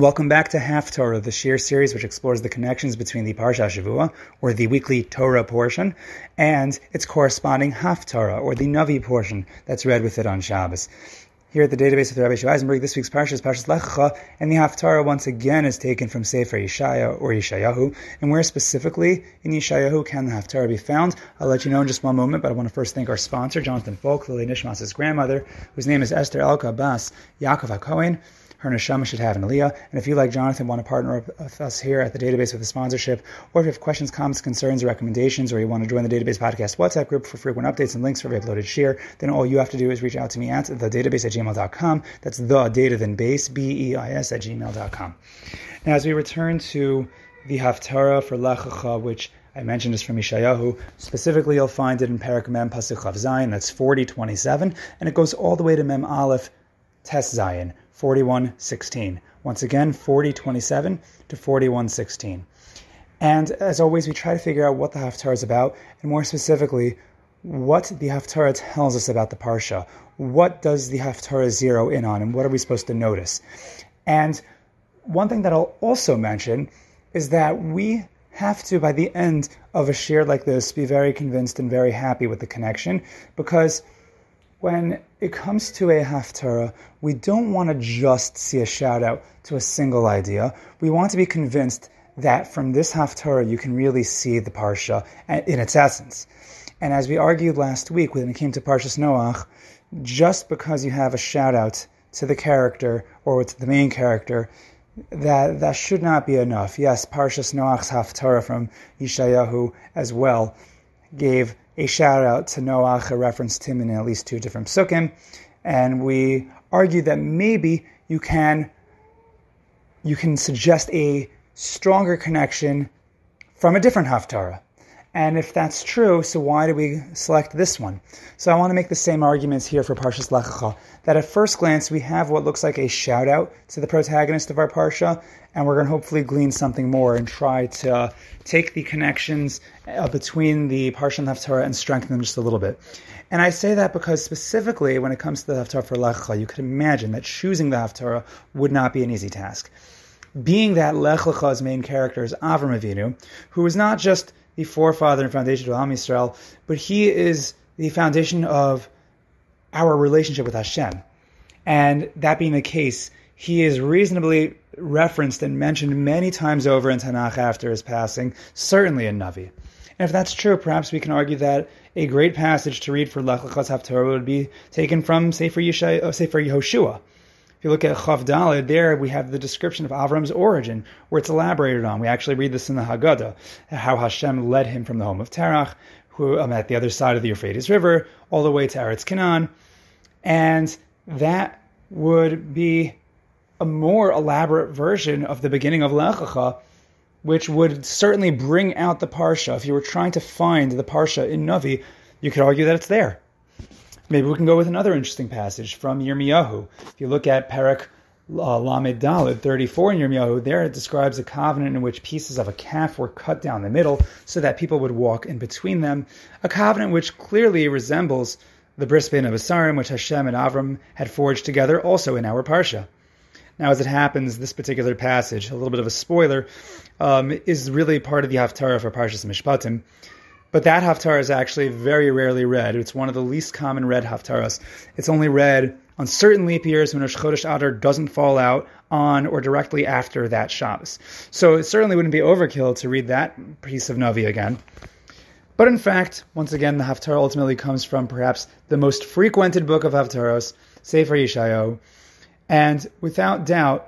Welcome back to Half-Torah, the Shiur series which explores the connections between the Parsha Shavua, or the weekly Torah portion, and its corresponding Haftarah, or the Navi portion that's read with it on Shabbos. Here at the database of the Rabbi Eisenberg, this week's Parsha is Parshas Lech Lecha, and the Haftarah once again is taken from Sefer Yeshaya or Yeshayahu. And where specifically in Yeshayahu can the Haftarah be found? I'll let you know in just one moment, but I want to first thank our sponsor, Jonathan Folk, L'ilui Nishmas' grandmother, whose name is Esther Elka Bas Yaakov HaKohen her neshama should have an aliyah. And if you, like Jonathan, want to partner with us here at the database with a sponsorship, or if you have questions, comments, concerns, or recommendations, or you want to join the database podcast WhatsApp group for frequent updates and links for uploaded share, then all you have to do is reach out to me at the database at gmail.com. That's the data then base, B E I S, at gmail.com. Now, as we return to the Haftarah for Lech Lecha, which I mentioned is from Yeshayahu. Specifically, you'll find it in Perek Mem Pasuk Chaf Zayin. that's 4027, and it goes all the way to Mem Aleph Tes Zayin, 4116. Once again, 4027 to 4116. And as always, we try to figure out what the Haftarah is about, and more specifically, what the Haftarah tells us about the Parsha. What does the Haftarah zero in on, and what are we supposed to notice? And one thing that I'll also mention is that we have to, by the end of a shiur like this, be very convinced and very happy with the connection, because when it comes to a haftarah, we don't want to just see a shout out to a single idea. We want to be convinced that from this haftarah you can really see the parsha in its essence. And as we argued last week when it came to Parshas Noach, just because you have a shout out to the character or to the main character, that that should not be enough. Yes, Parshas Noach's haftarah from Yeshayahu as well gave a shout out to Noach, a reference to him in at least two different psukim, and we argue that maybe you can you can suggest a stronger connection from a different haftarah. And if that's true, so why do we select this one? So I want to make the same arguments here for Parshas Lech Lecha. That at first glance we have what looks like a shout out to the protagonist of our parsha, and we're going to hopefully glean something more and try to take the connections uh, between the parsha and the haftarah and strengthen them just a little bit. And I say that because specifically when it comes to the haftarah for Lech Lecha, you could imagine that choosing the haftarah would not be an easy task. Being that Lech Lecha's main character is Avram Avinu, who is not just the forefather and foundation of Am Yisrael, but he is the foundation of our relationship with Hashem. And that being the case, he is reasonably referenced and mentioned many times over in Tanakh after his passing, certainly in Navi. And if that's true, perhaps we can argue that a great passage to read for Lech Lecha's Haftarah would be taken from Sefer, Yeshai, uh, Sefer Yehoshua, if you look at Chav there we have the description of Avram's origin, where it's elaborated on. We actually read this in the Haggadah, how Hashem led him from the home of Terach, who um, at the other side of the Euphrates River, all the way to Eretz Canaan, and that would be a more elaborate version of the beginning of Lech Lecha, which would certainly bring out the parsha. If you were trying to find the parsha in Navi, you could argue that it's there. Maybe we can go with another interesting passage from Yirmiyahu. If you look at Perek uh, Lamed Daled 34 in Yirmiyahu, there it describes a covenant in which pieces of a calf were cut down the middle so that people would walk in between them. A covenant which clearly resembles the bris bein habesarim which Hashem and Avram had forged together also in our Parsha. Now, as it happens, this particular passage, a little bit of a spoiler, um, is really part of the Haftarah for Parshas Mishpatim. But that haftarah is actually very rarely read. It's one of the least common read haftarahs. It's only read on certain leap years when Rosh Chodesh Adar doesn't fall out on or directly after that Shabbos. So it certainly wouldn't be overkill to read that piece of Navi again. But in fact, once again, the Haftarah ultimately comes from perhaps the most frequented book of Haftarahs, Sefer Yeshayahu. And without doubt,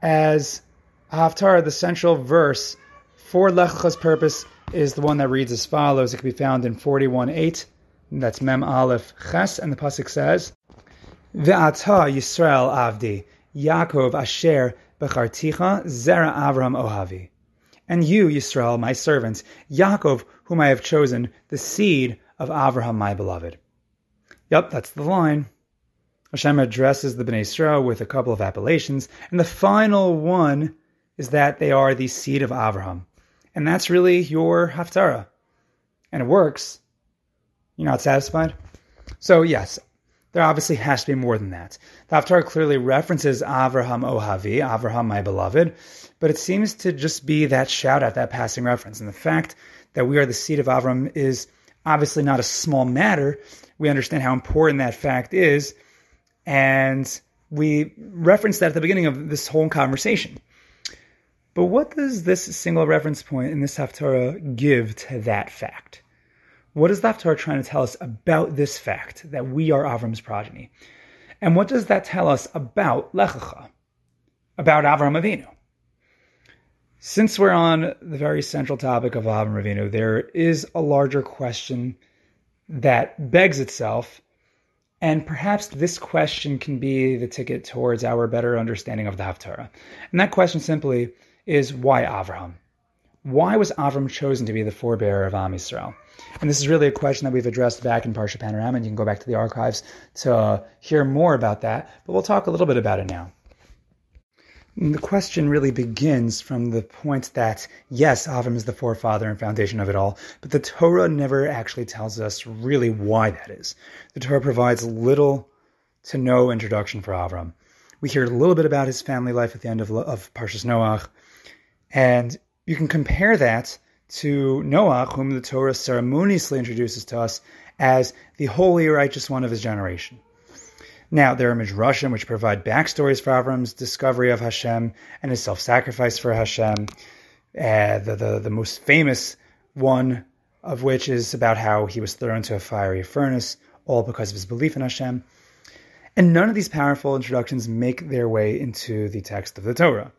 as Haftarah, the central verse for Lech Lecha's purpose, is the one that reads as follows. It can be found in 41.8. That's Mem Aleph Ches, and the pasuk says, "Ve'ata Yisrael Avdi, Yaakov Asher Becharticha Zera Avram Ohavi." And you, Yisrael, my servant, Yaakov, whom I have chosen, the seed of Avraham, my beloved. Yep, that's the line. Hashem addresses the Bnei Israel with a couple of appellations, and the final one is that they are the seed of Avraham. And that's really your Haftarah. And it works. You're not satisfied? So, yes, there obviously has to be more than that. The Haftarah clearly references Avraham Ohavi, Avraham my beloved, but it seems to just be that shout out, that passing reference. And the fact that we are the seed of Avram is obviously not a small matter. We understand how important that fact is, and we referenced that at the beginning of this whole conversation. But what does this single reference point in this Haftarah give to that fact? What is the Haftarah trying to tell us about this fact that we are Avram's progeny? And what does that tell us about Lech Lecha, about Avram Avinu? Since we're on the very central topic of Avram Avinu, there is a larger question that begs itself, and perhaps this question can be the ticket towards our better understanding of the Haftarah. And that question simply is why Avraham? Why was Avram chosen to be the forebearer of Am Yisrael? And this is really a question that we've addressed back in Parsha Panorama, and you can go back to the archives to uh, hear more about that. But we'll talk a little bit about it now. And the question really begins from the point that, yes, Avram is the forefather and foundation of it all, but the Torah never actually tells us really why that is. The Torah provides little to no introduction for Avram. We hear a little bit about his family life at the end of, of Parshas Noach, and you can compare that to Noah, whom the Torah ceremoniously introduces to us as the holy, righteous one of his generation. Now, there are Midrashim which provide backstories for Avram's discovery of Hashem and his self sacrifice for Hashem. Uh, the, the, the most famous one of which is about how he was thrown into a fiery furnace, all because of his belief in Hashem. And none of these powerful introductions make their way into the text of the Torah.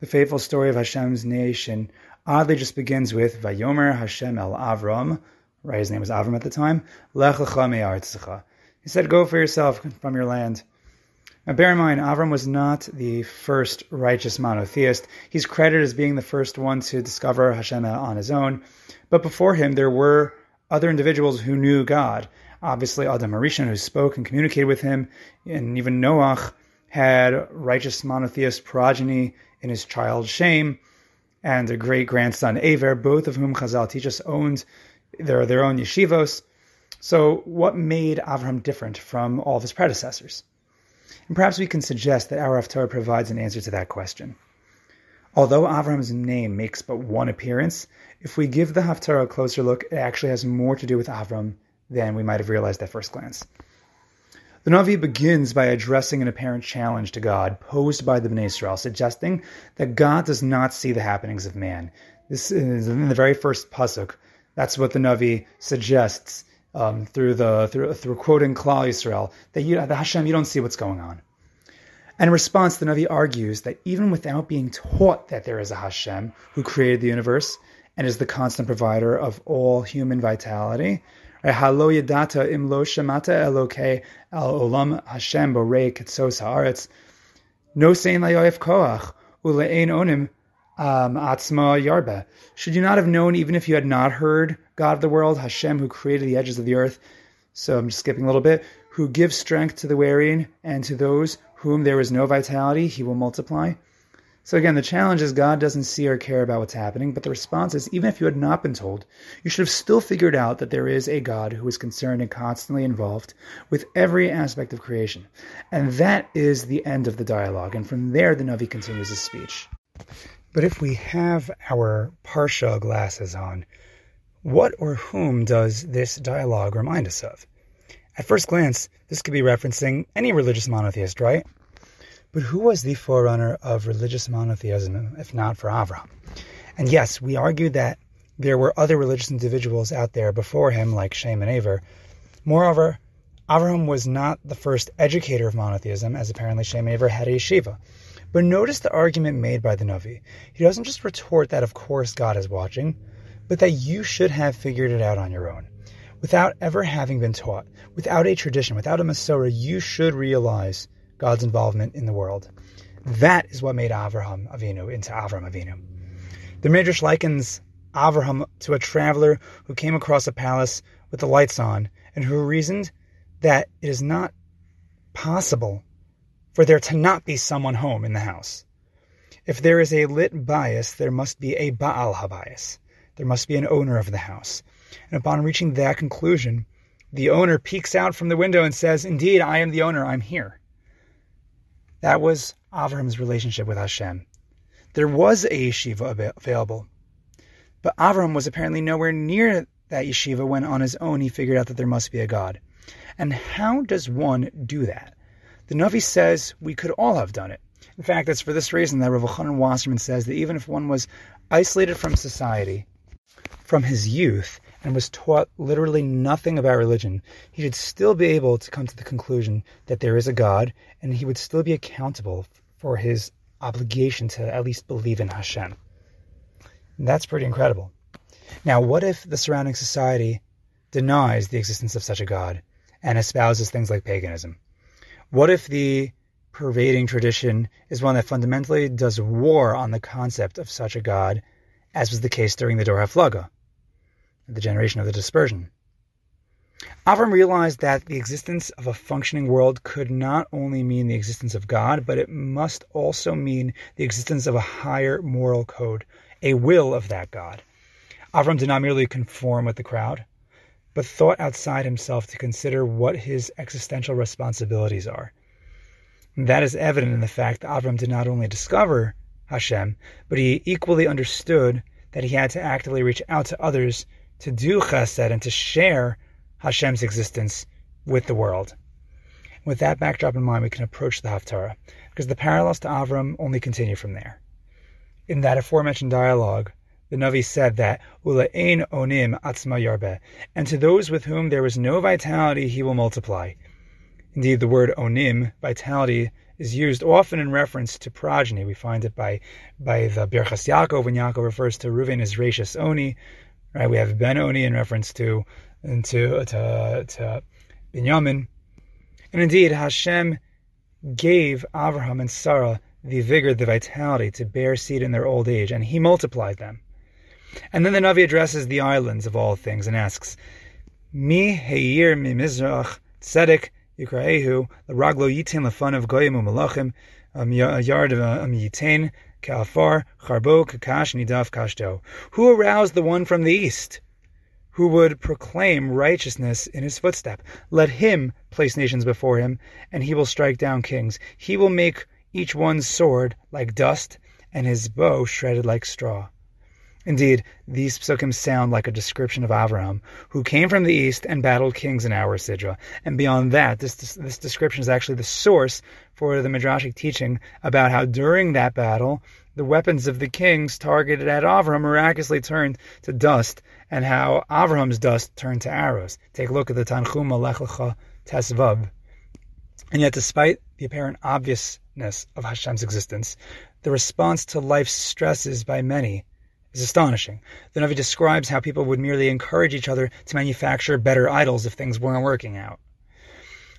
The faithful story of Hashem's nation oddly just begins with Vayomer Hashem el Avram, right? His name was Avram at the time. Lech lecha He said, "Go for yourself from your land." Now, bear in mind, Avram was not the first righteous monotheist. He's credited as being the first one to discover Hashem on his own. But before him, there were other individuals who knew God. Obviously, Adam Harishon, who spoke and communicated with him, and even Noach had righteous monotheist progeny in his child Shem, and a great grandson Aver, both of whom Chazal teach us owned their, their own yeshivos. So, what made Avraham different from all of his predecessors? And perhaps we can suggest that our Haftarah provides an answer to that question. Although Avraham's name makes but one appearance, if we give the Haftarah a closer look, it actually has more to do with Avram than we might have realized at first glance. The Navi begins by addressing an apparent challenge to God posed by the Bnei Israel, suggesting that God does not see the happenings of man. This is in the very first pasuk. That's what the Navi suggests um, through the through, through quoting Klal Yisrael that you, the Hashem, you don't see what's going on. And in response, the Navi argues that even without being taught that there is a Hashem who created the universe and is the constant provider of all human vitality, Halo yadata im lo shemata eloke al olam Hashem borei haaretz. Nosein layoif koach ule'ein onim um, atzma yarba. Should you not have known, even if you had not heard God of the world, Hashem, who created the edges of the earth? So I'm just skipping a little bit. Who gives strength to the wearying, and to those whom there is no vitality, he will multiply. So again, the challenge is God doesn't see or care about what's happening, but the response is even if you had not been told, you should have still figured out that there is a God who is concerned and constantly involved with every aspect of creation. And that is the end of the dialogue. And from there, the Navi continues his speech. But if we have our Parsha glasses on, what or whom does this dialogue remind us of? At first glance, this could be referencing any religious monotheist, right? But who was the forerunner of religious monotheism, if not for Avram? And yes, we argued that there were other religious individuals out there before him, like Shem and Aver. Moreover, Avram was not the first educator of monotheism, as apparently Shem and Aver had a yeshiva. But notice the argument made by the Navi. He doesn't just retort that, of course, God is watching, but that you should have figured it out on your own. Without ever having been taught, without a tradition, without a Masorah, you should realize God's involvement in the world. That is what made Avraham Avinu into Avram Avinu. The Midrash likens Avraham to a traveler who came across a palace with the lights on and who reasoned that it is not possible for there to not be someone home in the house. If there is a lit bayis, there must be a Baal Habayis. There must be an owner of the house. And upon reaching that conclusion, the owner peeks out from the window and says, Indeed, I am the owner, I'm here. That was Avram's relationship with Hashem. There was a yeshiva available, but Avram was apparently nowhere near that yeshiva when on his own he figured out that there must be a God. And how does one do that? The Navi says we could all have done it. In fact, it's for this reason that Rav Elchanan Wasserman says that even if one was isolated from society, from his youth, and was taught literally nothing about religion, he should still be able to come to the conclusion that there is a God, and he would still be accountable for his obligation to at least believe in Hashem. And that's pretty incredible. Now, what if the surrounding society denies the existence of such a God and espouses things like paganism? What if the pervading tradition is one that fundamentally does war on the concept of such a God, as was the case during the Dor HaFlaga, the generation of the dispersion? Avram realized that the existence of a functioning world could not only mean the existence of God, but it must also mean the existence of a higher moral code, a will of that God. Avram did not merely conform with the crowd, but thought outside himself to consider what his existential responsibilities are. And that is evident in the fact that Avram did not only discover Hashem, but he equally understood that he had to actively reach out to others to do chesed and to share Hashem's existence with the world. With that backdrop in mind, we can approach the Haftarah, because the parallels to Avram only continue from there. In that aforementioned dialogue, the Navi said that Ula'ain onim atzma yarbe, and to those with whom there was no vitality he will multiply. Indeed, the word onim, vitality, is used often in reference to progeny. We find it by by the Birchas Yaakov when Yaakov refers to Reuven as Rashis Oni. Right, we have Ben Oni in reference to to to, to Binyamin, and indeed Hashem gave Abraham and Sarah the vigor, the vitality to bear seed in their old age, and He multiplied them. And then the Navi addresses the islands of all things and asks, Mi heir mi mizrach tzedek yikraehu l'raglo yitin lefanav goyim u'malachim um, yard am yitain ka'afar charbo kakash nidaf kashto. Who aroused the one from the east? Who would proclaim righteousness in his footstep? Let him place nations before him, and he will strike down kings. He will make each one's sword like dust, and his bow shredded like straw. Indeed, these psukim sound like a description of Avraham, who came from the east and battled kings in our Sidra. And beyond that, this, this description is actually the source for the Midrashic teaching about how during that battle, the weapons of the kings targeted at Avraham miraculously turned to dust, and how Avraham's dust turned to arrows. Take a look at the Tanchuma Lech Lecha. And yet, despite the apparent obviousness of Hashem's existence, the response to life's stresses by many is astonishing. The Navi describes how people would merely encourage each other to manufacture better idols if things weren't working out.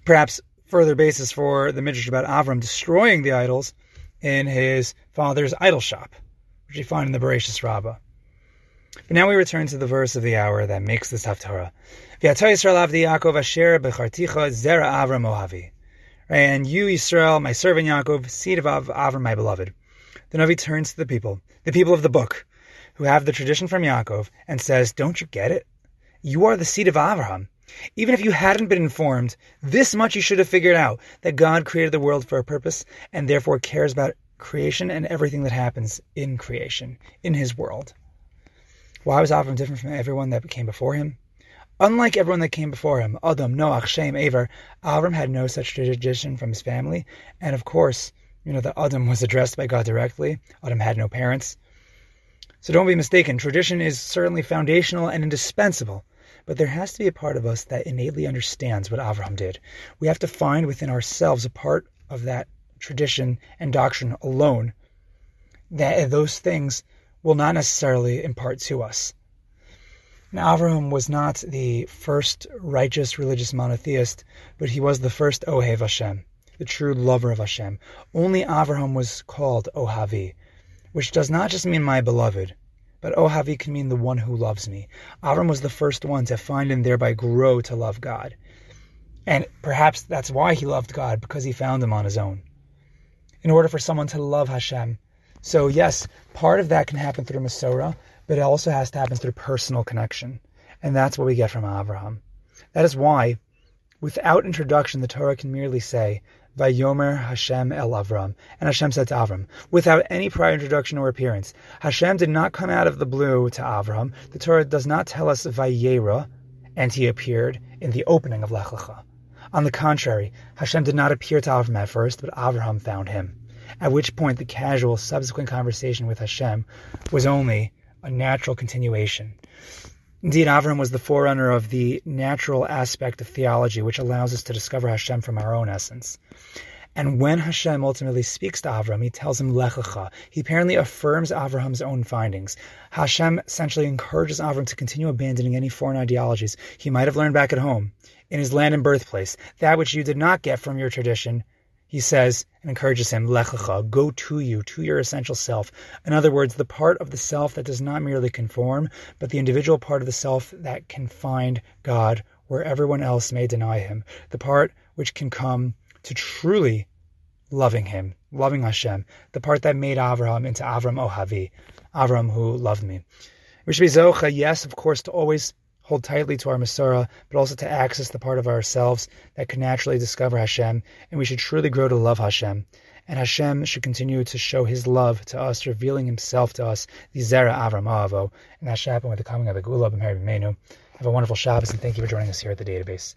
Perhaps further basis for the midrash about Avram destroying the idols in his father's idol shop, which we find in the Bereshis Rabbah. But now we return to the verse of the hour that makes this Haftarah. Ohavi. And you, Yisrael, my servant Yaakov, seed of Avram, my beloved. The Navi turns to the people, the people of the book, who have the tradition from Yaakov, and says, Don't you get it? You are the seed of Abraham. Even if you hadn't been informed, this much you should have figured out that God created the world for a purpose and therefore cares about creation and everything that happens in creation, in his world. Why was Avram different from everyone that came before him? Unlike everyone that came before him, Adam, Noach, Shem, Aver, Avram had no such tradition from his family, and of course, you know that Adam was addressed by God directly. Adam had no parents. So don't be mistaken, tradition is certainly foundational and indispensable, but there has to be a part of us that innately understands what Avraham did. We have to find within ourselves a part of that tradition and doctrine alone that those things will not necessarily impart to us. Now, Avraham was not the first righteous religious monotheist, but he was the first Ohev Hashem, the true lover of Hashem. Only Avraham was called Ohavi, which does not just mean my beloved, but Ohavi can mean the one who loves me. Avram was the first one to find and thereby grow to love God. And perhaps that's why he loved God, because he found him on his own. In order for someone to love Hashem. So, yes, part of that can happen through Masorah, but it also has to happen through personal connection. And that's what we get from Abraham. That is why, without introduction, the Torah can merely say, Vayomer Hashem el Avram. And Hashem said to Avram, without any prior introduction or appearance. Hashem did not come out of the blue to Avram. The Torah does not tell us Vayera, and he appeared in the opening of Lech Lecha. On the contrary, Hashem did not appear to Avram at first, but Avraham found him. At which point the casual subsequent conversation with Hashem was only a natural continuation. Indeed, Avram was the forerunner of the natural aspect of theology, which allows us to discover Hashem from our own essence. And when Hashem ultimately speaks to Avram, he tells him Lech Lecha. He apparently affirms Avraham's own findings. Hashem essentially encourages Avram to continue abandoning any foreign ideologies he might have learned back at home, in his land and birthplace, that which you did not get from your tradition, he says and encourages him, lech lecha, go to you, to your essential self. In other words, the part of the self that does not merely conform, but the individual part of the self that can find God where everyone else may deny him. The part which can come to truly loving him, loving Hashem. The part that made Avraham into Avram Ohavi, Avram who loved me. We should be zocha, yes, of course, to always hold tightly to our Masorah, but also to access the part of ourselves that can naturally discover Hashem, and we should truly grow to love Hashem. And Hashem should continue to show His love to us, revealing Himself to us, the Zera Avram Avo, and that should happen with the coming of the Geulah Bimheira V'yameinu. Have a wonderful Shabbos, and thank you for joining us here at the database.